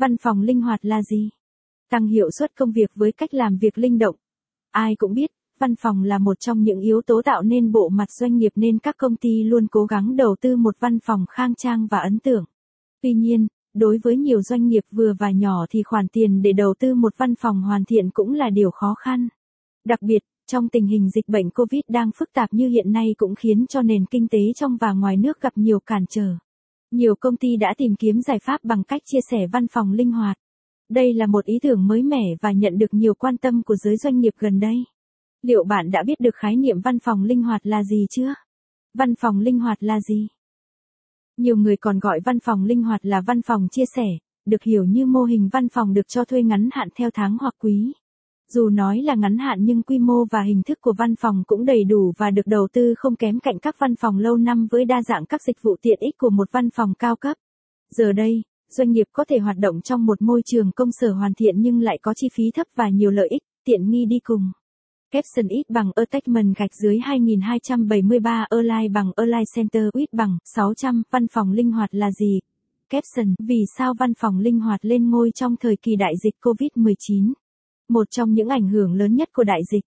Văn phòng linh hoạt là gì? Tăng hiệu suất công việc với cách làm việc linh động. Ai cũng biết, văn phòng là một trong những yếu tố tạo nên bộ mặt doanh nghiệp nên các công ty luôn cố gắng đầu tư một văn phòng khang trang và ấn tượng. Tuy nhiên, đối với nhiều doanh nghiệp vừa và nhỏ thì khoản tiền để đầu tư một văn phòng hoàn thiện cũng là điều khó khăn. Đặc biệt, trong tình hình dịch bệnh COVID đang phức tạp như hiện nay cũng khiến cho nền kinh tế trong và ngoài nước gặp nhiều cản trở. Nhiều công ty đã tìm kiếm giải pháp bằng cách chia sẻ văn phòng linh hoạt. Đây là một ý tưởng mới mẻ và nhận được nhiều quan tâm của giới doanh nghiệp gần đây. Liệu bạn đã biết được khái niệm văn phòng linh hoạt là gì chưa? Văn phòng linh hoạt là gì? Nhiều người còn gọi văn phòng linh hoạt là văn phòng chia sẻ, được hiểu như mô hình văn phòng được cho thuê ngắn hạn theo tháng hoặc quý. Dù nói là ngắn hạn nhưng quy mô và hình thức của văn phòng cũng đầy đủ và được đầu tư không kém cạnh các văn phòng lâu năm với đa dạng các dịch vụ tiện ích của một văn phòng cao cấp. Giờ đây, doanh nghiệp có thể hoạt động trong một môi trường công sở hoàn thiện nhưng lại có chi phí thấp và nhiều lợi ích, tiện nghi đi cùng. Capson ít bằng Attachment gạch dưới 2273 Align bằng Align Center ít bằng 600 Văn phòng linh hoạt là gì? Capson Vì sao văn phòng linh hoạt lên ngôi trong thời kỳ đại dịch COVID-19? Một trong những ảnh hưởng lớn nhất của đại dịch,